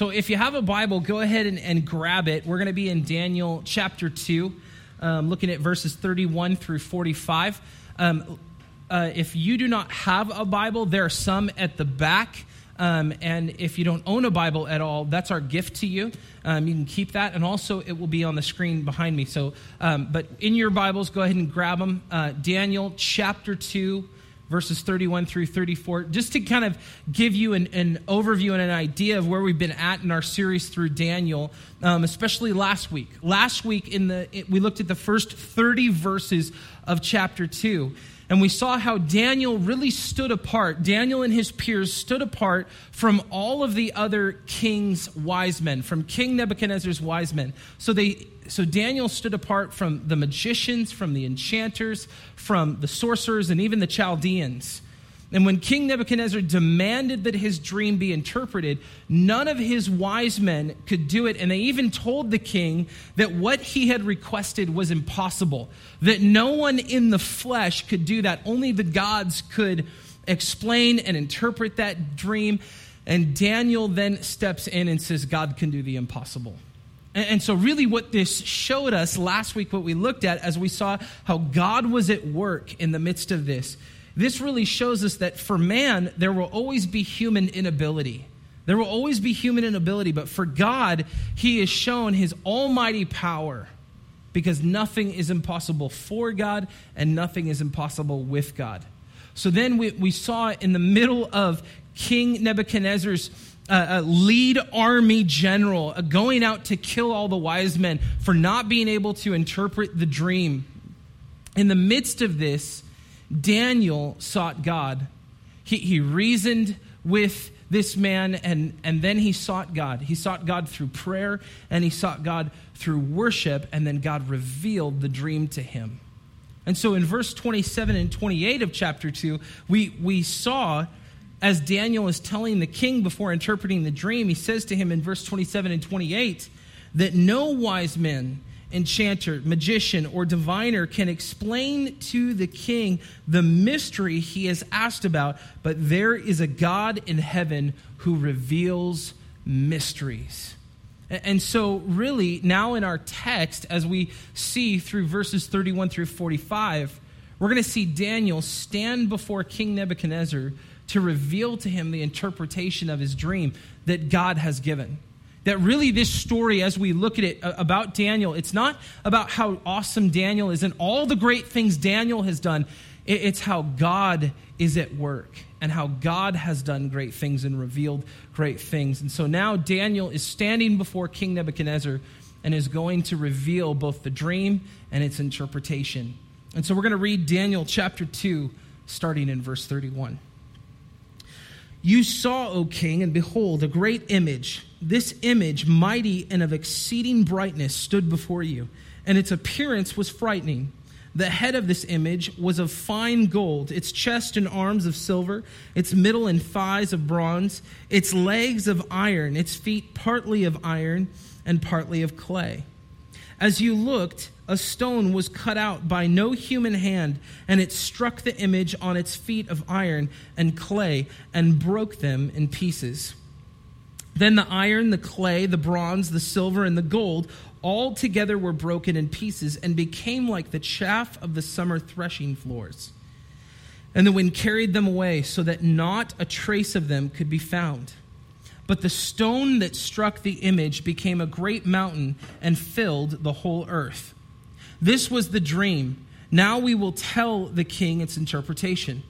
So if you have a Bible, go ahead and, and grab it. We're going to be in Daniel chapter 2, um, looking at verses 31 through 45. Um, uh, if you do not have a Bible, there are some at the back. Um, and if you don't own a Bible at all, that's our gift to you. Um, you can keep that, and also it will be on the screen behind me. So, um, but in your Bibles, go ahead and grab them. Uh, Daniel chapter 2, verses 31 through 34, just to kind of give you an, an, overview and an idea of where we've been at in our series through Daniel, um, especially last week. Last week, in the it, we looked at the first 30 verses of chapter 2. And we saw how Daniel really stood apart. Daniel and his peers stood apart from all of the other king's wise men, from King Nebuchadnezzar's wise men. So they so Daniel stood apart from the magicians, from the enchanters, from the sorcerers, and even the Chaldeans. And when King Nebuchadnezzar demanded that his dream be interpreted, none of his wise men could do it. And they even told the king that what he had requested was impossible, that no one in the flesh could do that. Only the gods could explain and interpret that dream. And Daniel then steps in and says, God can do the impossible. And so, really, what this showed us last week, what we looked at as we saw how God was at work in the midst of this this really shows us that for man, there will always be human inability. There will always be human inability, but for God, He has shown His almighty power because nothing is impossible for God and nothing is impossible with God. So then we, we saw in the middle of King Nebuchadnezzar's uh, lead army general going out to kill all the wise men for not being able to interpret the dream. In the midst of this, Daniel sought God. He, he reasoned with this man and, and then he sought God. He sought God through prayer and he sought God through worship, and then God revealed the dream to him. And so in verse 27 and 28 of chapter 2, we, we saw as Daniel is telling the king before interpreting the dream, he says to him in verse 27 and 28 that no wise men enchanter, magician, or diviner can explain to the king the mystery he has asked about, but there is a God in heaven who reveals mysteries. And so, really, now in our text, as we see through verses 31 through 45, we're going to see Daniel stand before King Nebuchadnezzar to reveal to him the interpretation of his dream that God has given. That really, this story, as we look at it about Daniel, it's not about how awesome Daniel is and all the great things Daniel has done. It's how God is at work and how God has done great things and revealed great things. And so now Daniel is standing before King Nebuchadnezzar and is going to reveal both the dream and its interpretation. And so we're going to read Daniel chapter 2, starting in verse 31. You saw, O king, and behold, a great image. This image, mighty and of exceeding brightness, stood before you, and its appearance was frightening. The head of this image was of fine gold, its chest and arms of silver, its middle and thighs of bronze, its legs of iron, its feet partly of iron and partly of clay. As you looked, a stone was cut out by no human hand, and it struck the image on its feet of iron and clay and broke them in pieces. Then the iron, the clay, the bronze, the silver, and the gold all together were broken in pieces and became like the chaff of the summer threshing floors. And the wind carried them away so that not a trace of them could be found. But the stone that struck the image became a great mountain and filled the whole earth. This was the dream. Now we will tell the king its interpretation.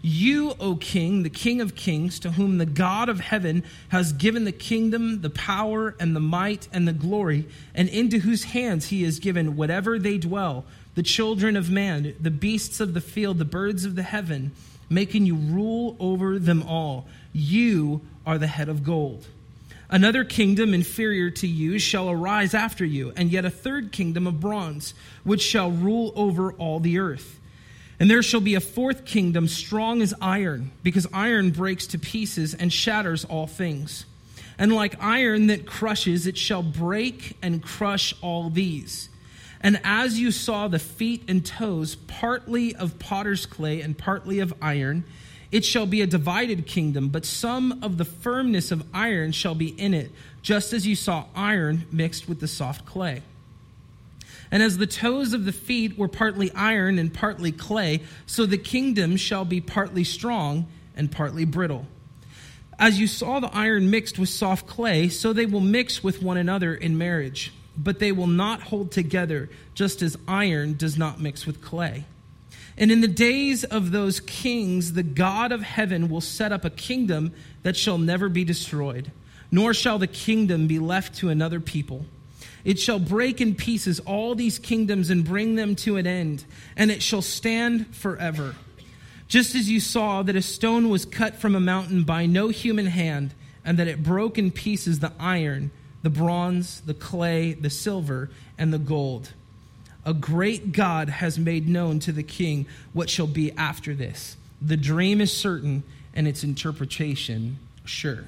You, O king, the king of kings, to whom the God of heaven has given the kingdom, the power, and the might, and the glory, and into whose hands he has given whatever they dwell, the children of man, the beasts of the field, the birds of the heaven, making you rule over them all. You are the head of gold. Another kingdom inferior to you shall arise after you, and yet a third kingdom of bronze, which shall rule over all the earth. And there shall be a fourth kingdom strong as iron, because iron breaks to pieces and shatters all things. And like iron that crushes, it shall break and crush all these. And as you saw the feet and toes, partly of potter's clay and partly of iron, It shall be a divided kingdom, but some of the firmness of iron shall be in it, just as you saw iron mixed with the soft clay. And as the toes of the feet were partly iron and partly clay, so the kingdom shall be partly strong and partly brittle. As you saw the iron mixed with soft clay, so they will mix with one another in marriage, but they will not hold together, just as iron does not mix with clay. And in the days of those kings, the God of heaven will set up a kingdom that shall never be destroyed, nor shall the kingdom be left to another people. It shall break in pieces all these kingdoms and bring them to an end, and it shall stand forever. Just as you saw that a stone was cut from a mountain by no human hand, and that it broke in pieces the iron, the bronze, the clay, the silver, and the gold. A great God has made known to the king what shall be after this. The dream is certain, and its interpretation sure.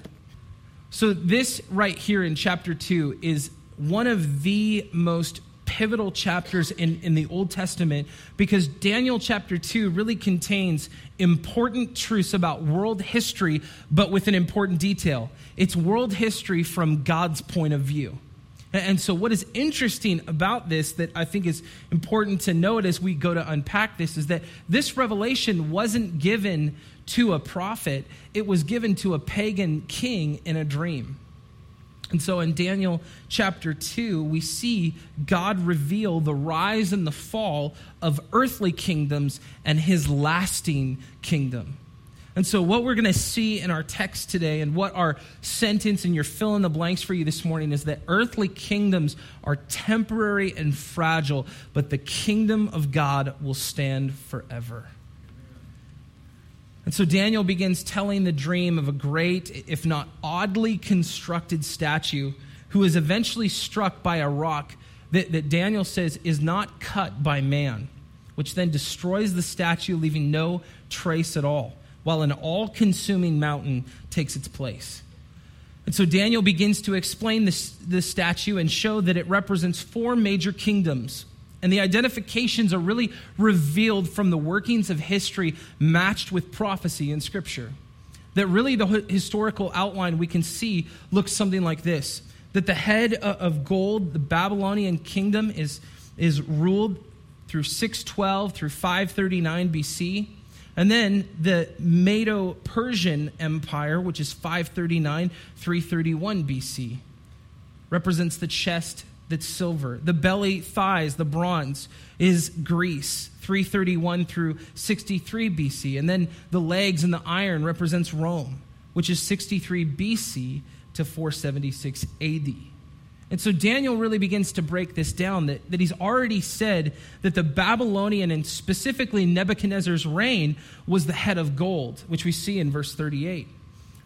So, this right here in chapter 2 is one of the most pivotal chapters in, in the Old Testament because Daniel chapter 2 really contains important truths about world history, but with an important detail. It's world history from God's point of view. And so, what is interesting about this that I think is important to note as we go to unpack this is that this revelation wasn't given to a prophet, it was given to a pagan king in a dream. And so in Daniel chapter 2, we see God reveal the rise and the fall of earthly kingdoms and his lasting kingdom. And so, what we're going to see in our text today, and what our sentence and your fill in the blanks for you this morning, is that earthly kingdoms are temporary and fragile, but the kingdom of God will stand forever. And so Daniel begins telling the dream of a great, if not oddly constructed statue who is eventually struck by a rock that, that Daniel says is not cut by man, which then destroys the statue, leaving no trace at all, while an all consuming mountain takes its place. And so Daniel begins to explain this, this statue and show that it represents four major kingdoms and the identifications are really revealed from the workings of history matched with prophecy in Scripture. That really the historical outline we can see looks something like this that the head of gold, the Babylonian kingdom, is, is ruled through 612 through 539 BC. And then the Medo Persian Empire, which is 539 331 BC, represents the chest that's silver. The belly, thighs, the bronze is Greece, 331 through 63 BC. And then the legs and the iron represents Rome, which is 63 BC to 476 AD. And so Daniel really begins to break this down that, that he's already said that the Babylonian and specifically Nebuchadnezzar's reign was the head of gold, which we see in verse 38.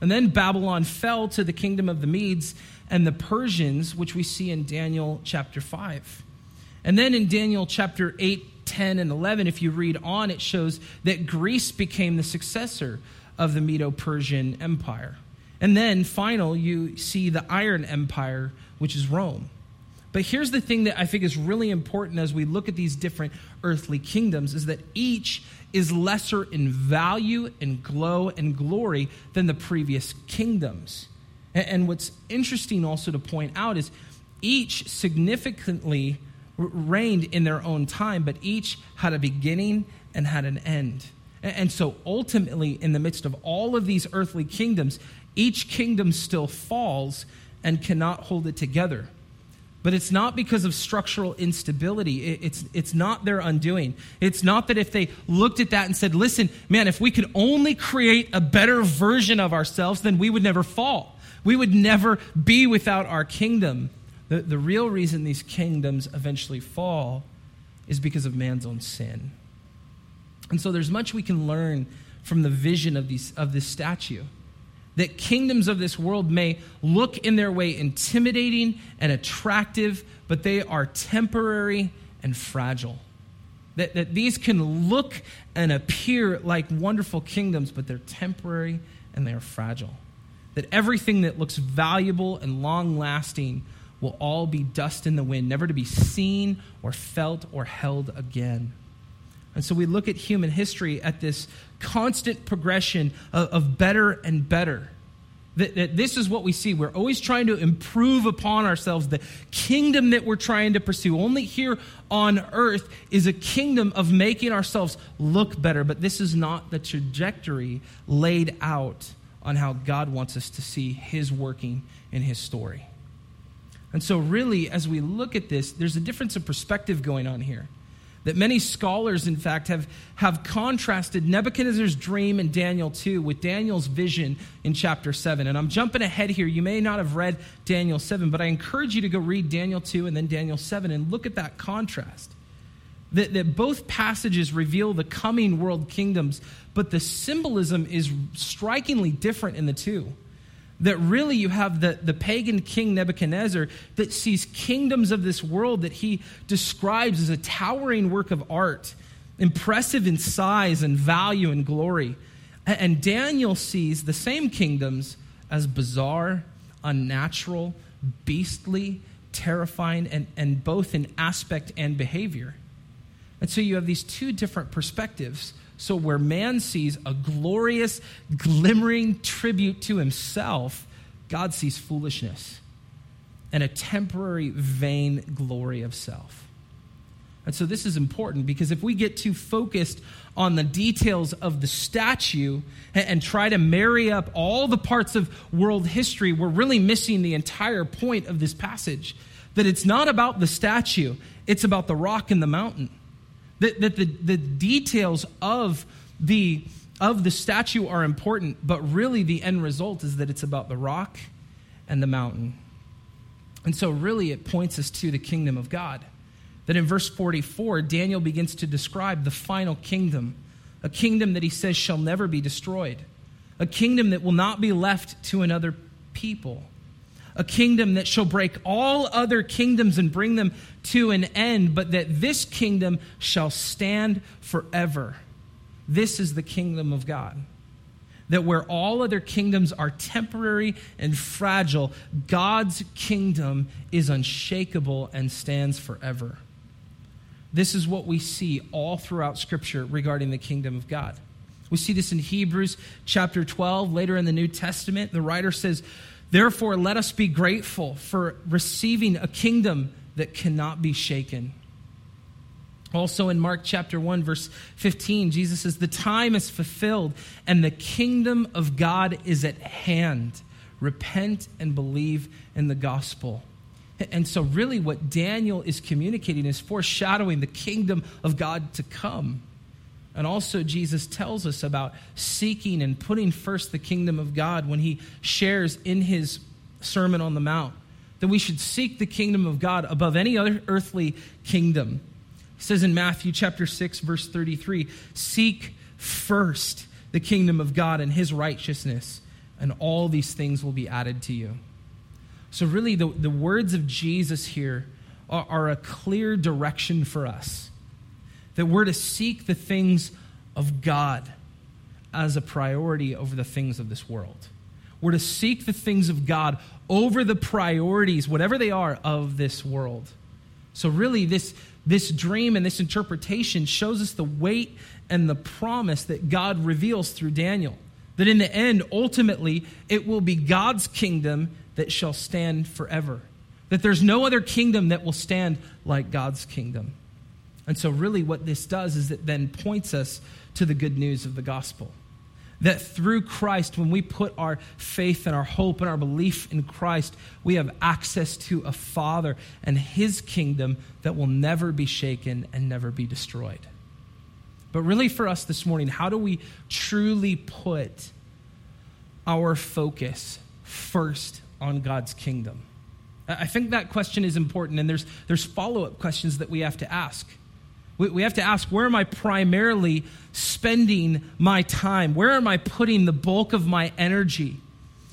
And then Babylon fell to the kingdom of the Medes and the Persians, which we see in Daniel chapter 5. And then in Daniel chapter 8, 10, and 11, if you read on, it shows that Greece became the successor of the Medo Persian Empire. And then, final, you see the Iron Empire, which is Rome. But here's the thing that I think is really important as we look at these different earthly kingdoms is that each is lesser in value and glow and glory than the previous kingdoms. And what's interesting also to point out is each significantly reigned in their own time, but each had a beginning and had an end. And so ultimately, in the midst of all of these earthly kingdoms, each kingdom still falls and cannot hold it together. But it's not because of structural instability. It's, it's not their undoing. It's not that if they looked at that and said, listen, man, if we could only create a better version of ourselves, then we would never fall. We would never be without our kingdom. The, the real reason these kingdoms eventually fall is because of man's own sin. And so there's much we can learn from the vision of, these, of this statue that kingdoms of this world may look in their way intimidating and attractive, but they are temporary and fragile. That, that these can look and appear like wonderful kingdoms, but they're temporary and they're fragile. That everything that looks valuable and long lasting will all be dust in the wind, never to be seen or felt or held again. And so we look at human history at this constant progression of, of better and better. That, that, this is what we see. We're always trying to improve upon ourselves. The kingdom that we're trying to pursue, only here on earth, is a kingdom of making ourselves look better. But this is not the trajectory laid out on how God wants us to see His working in His story. And so, really, as we look at this, there's a difference of perspective going on here that many scholars, in fact, have, have contrasted Nebuchadnezzar's dream in Daniel 2 with Daniel's vision in chapter 7. And I'm jumping ahead here. You may not have read Daniel 7, but I encourage you to go read Daniel 2 and then Daniel 7 and look at that contrast. That, that both passages reveal the coming world kingdoms, but the symbolism is strikingly different in the two that really you have the, the pagan king Nebuchadnezzar that sees kingdoms of this world that he describes as a towering work of art, impressive in size and value and glory. And Daniel sees the same kingdoms as bizarre, unnatural, beastly, terrifying, and, and both in aspect and behavior. And so you have these two different perspectives so, where man sees a glorious, glimmering tribute to himself, God sees foolishness and a temporary, vain glory of self. And so, this is important because if we get too focused on the details of the statue and, try to marry up all the parts of world history, we're really missing the entire point of this passage. That it's not about the statue, it's about the rock and the mountain. That, that the, the details of the, of the statue are important, but really the end result is that it's about the rock and the mountain. And so, really, it points us to the kingdom of God. That in verse 44, Daniel begins to describe the final kingdom, a kingdom that he says shall never be destroyed, a kingdom that will not be left to another people a kingdom that shall break all other kingdoms and bring them to an end, but that this kingdom shall stand forever. This is the kingdom of God. That where all other kingdoms are temporary and fragile, God's kingdom is unshakable and stands forever. This is what we see all throughout Scripture regarding the kingdom of God. We see this in Hebrews chapter 12. Later in the New Testament, the writer says, Therefore, let us be grateful for receiving a kingdom that cannot be shaken. Also in Mark chapter 1, verse 15, Jesus says, The time is fulfilled and the kingdom of God is at hand. Repent and believe in the gospel. And so, really, what Daniel is communicating is foreshadowing the kingdom of God to come. And also, Jesus tells us about seeking and putting first the kingdom of God when he shares in his Sermon on the Mount that we should seek the kingdom of God above any other earthly kingdom. He says in Matthew chapter 6 verse 33, "Seek first the kingdom of God and his righteousness, and all these things will be added to you." So really the, the words of Jesus here are, are a clear direction for us that we're to seek the things of God as a priority over the things of this world. We're to seek the things of God over the priorities, whatever they are, of this world. So, really, this, this dream and this interpretation shows us the weight and the promise that God reveals through Daniel. That in the end, ultimately, it will be God's kingdom that shall stand forever. That there's no other kingdom that will stand like God's kingdom. And so, really, what this does is it then points us to the good news of the gospel. That through Christ, when we put our faith and our hope and our belief in Christ, we have access to a Father and His kingdom that will never be shaken and never be destroyed. But really, for us this morning, how do we truly put our focus first on God's kingdom? I think that question is important, and there's, there's follow up questions that we have to ask. We, we have to ask where am I primarily spending my time? Where am I putting the bulk of my energy?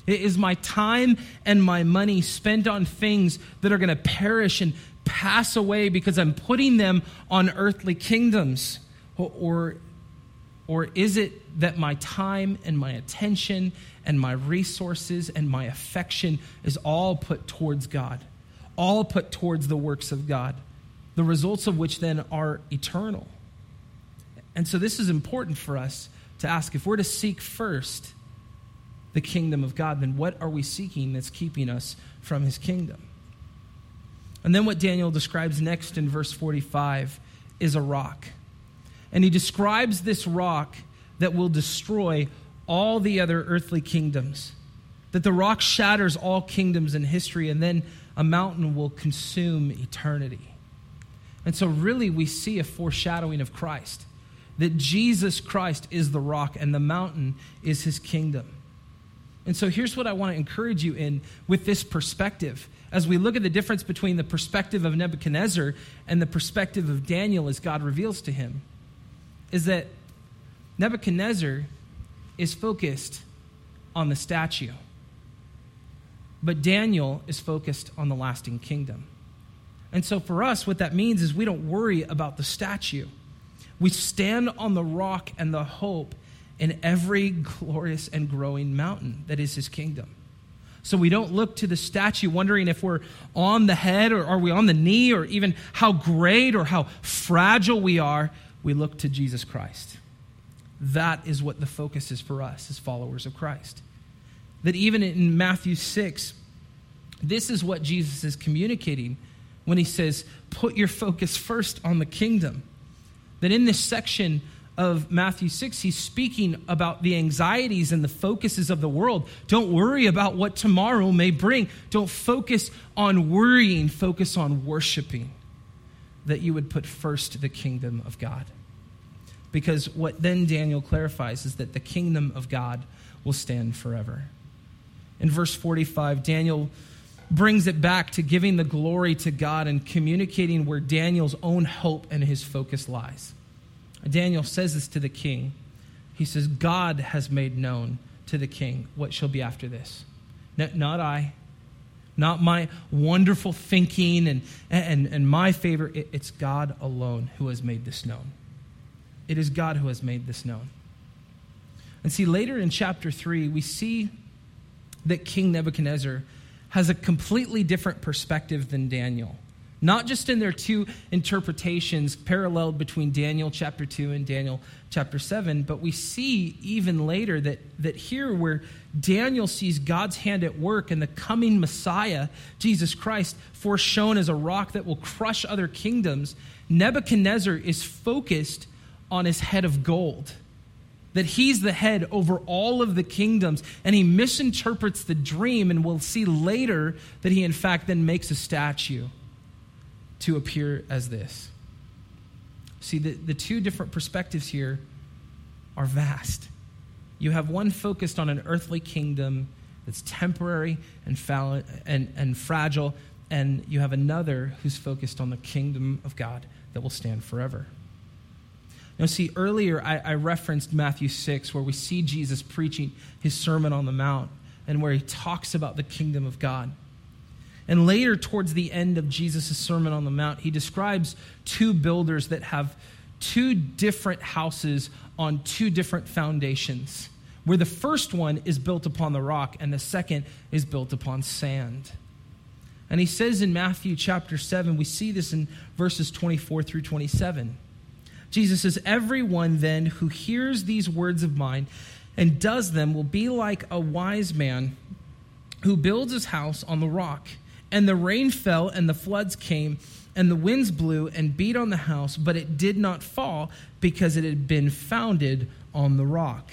Is my time and my money spent on things that are going to perish and pass away because I'm putting them on earthly kingdoms? Or, or, is it that my time and my attention and my resources and my affection is all put towards God, all put towards the works of God? The results of which then are eternal. And so this is important for us to ask if we're to seek first the kingdom of God, then what are we seeking that's keeping us from his kingdom? And then what Daniel describes next in verse 45 is a rock. And he describes this rock that will destroy all the other earthly kingdoms. That the rock shatters all kingdoms in history, and then a mountain will consume eternity. And so, really, we see a foreshadowing of Christ that Jesus Christ is the rock and the mountain is his kingdom. And so, here's what I want to encourage you in with this perspective. As we look at the difference between the perspective of Nebuchadnezzar and the perspective of Daniel as God reveals to him, is that Nebuchadnezzar is focused on the statue, but Daniel is focused on the lasting kingdom. And so for us, what that means is we don't worry about the statue. We stand on the rock and the hope in every glorious and growing mountain that is his kingdom. So we don't look to the statue wondering if we're on the head or are we on the knee or even how great or how fragile we are. We look to Jesus Christ. That is what the focus is for us as followers of Christ. That even in Matthew 6, this is what Jesus is communicating when he says, Put your focus first on the kingdom. That in this section of Matthew 6, he's speaking about the anxieties and the focuses of the world. Don't worry about what tomorrow may bring. Don't focus on worrying, focus on worshiping. That you would put first the kingdom of God. Because what then Daniel clarifies is that the kingdom of God will stand forever. In verse 45, Daniel brings it back to giving the glory to God and communicating where Daniel's own hope and his focus lies. Daniel says this to the king. He says, God has made known to the king what shall be after this. Not I, not my wonderful thinking and, and, and my favor. It's God alone who has made this known. It is God who has made this known. And see, later in chapter 3, we see that King Nebuchadnezzar has a completely different perspective than Daniel. Not just in their two interpretations paralleled between Daniel chapter 2 and Daniel chapter 7, but we see even later that, that here where Daniel sees God's hand at work and the coming Messiah, Jesus Christ, foreshown as a rock that will crush other kingdoms, Nebuchadnezzar is focused on his head of gold that he's the head over all of the kingdoms, and he misinterprets the dream, and we'll see later that he, in fact, then makes a statue to appear as this. See, the, the two different perspectives here are vast. You have one focused on an earthly kingdom that's temporary and, fall- and, and fragile, and you have another who's focused on the kingdom of God that will stand forever. Now, see, earlier I, I, referenced Matthew 6, where we see Jesus preaching his Sermon on the Mount and where he talks about the kingdom of God. And later, towards the end of Jesus' Sermon on the Mount, he describes two builders that have two different houses on two different foundations, where the first one is built upon the rock and the second is built upon sand. And he says in Matthew chapter 7, we see this in verses 24 through 27. Jesus says, Everyone then who hears these words of mine and does them will be like a wise man who builds his house on the rock. And the rain fell, and the floods came, and the winds blew and beat on the house, but it did not fall because it had been founded on the rock.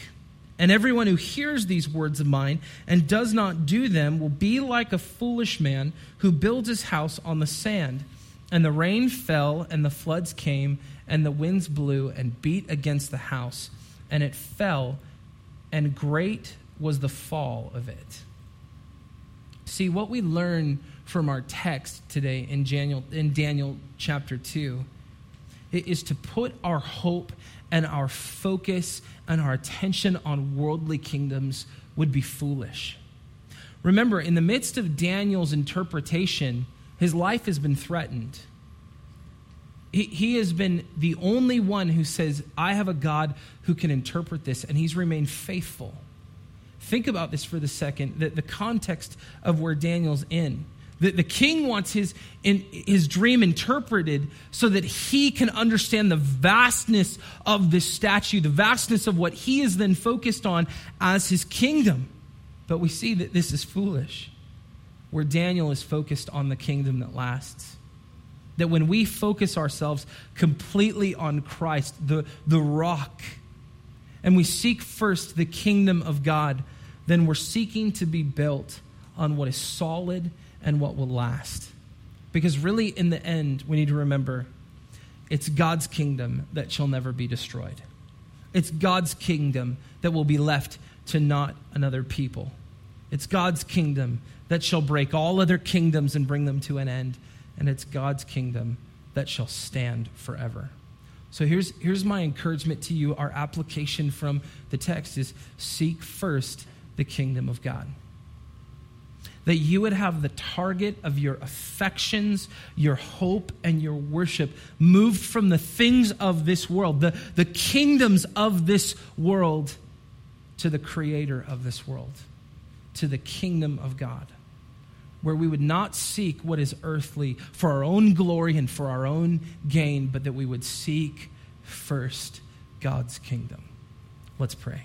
And everyone who hears these words of mine and does not do them will be like a foolish man who builds his house on the sand. And the rain fell, and the floods came and the winds blew and beat against the house, and it fell, and great was the fall of it. See, what we learn from our text today in Daniel, in Daniel chapter 2 is to put our hope and our focus and our attention on worldly kingdoms would be foolish. Remember, in the midst of Daniel's interpretation, his life has been threatened. He, he has been the only one who says, I have a God who can interpret this, and he's remained faithful. Think about this for the second, the, the context of where Daniel's in. The, the king wants his, in, his dream interpreted so that he can understand the vastness of this statue, the vastness of what he is then focused on as his kingdom. But we see that this is foolish, where Daniel is focused on the kingdom that lasts. That when we focus ourselves completely on Christ, the, the rock, and we seek first the kingdom of God, then we're seeking to be built on what is solid and what will last. Because really, in the end, we need to remember it's God's kingdom that shall never be destroyed. It's God's kingdom that will be left to not another people. It's God's kingdom that shall break all other kingdoms and bring them to an end. And it's God's kingdom that shall stand forever. So here's, here's my encouragement to you. Our application from the text is seek first the kingdom of God that you would have the target of your affections, your hope, and your worship moved from the things of this world, the, the kingdoms of this world, to the creator of this world, to the kingdom of God, where we would not seek what is earthly for our own glory and for our own gain, but that we would seek first God's kingdom. Let's pray.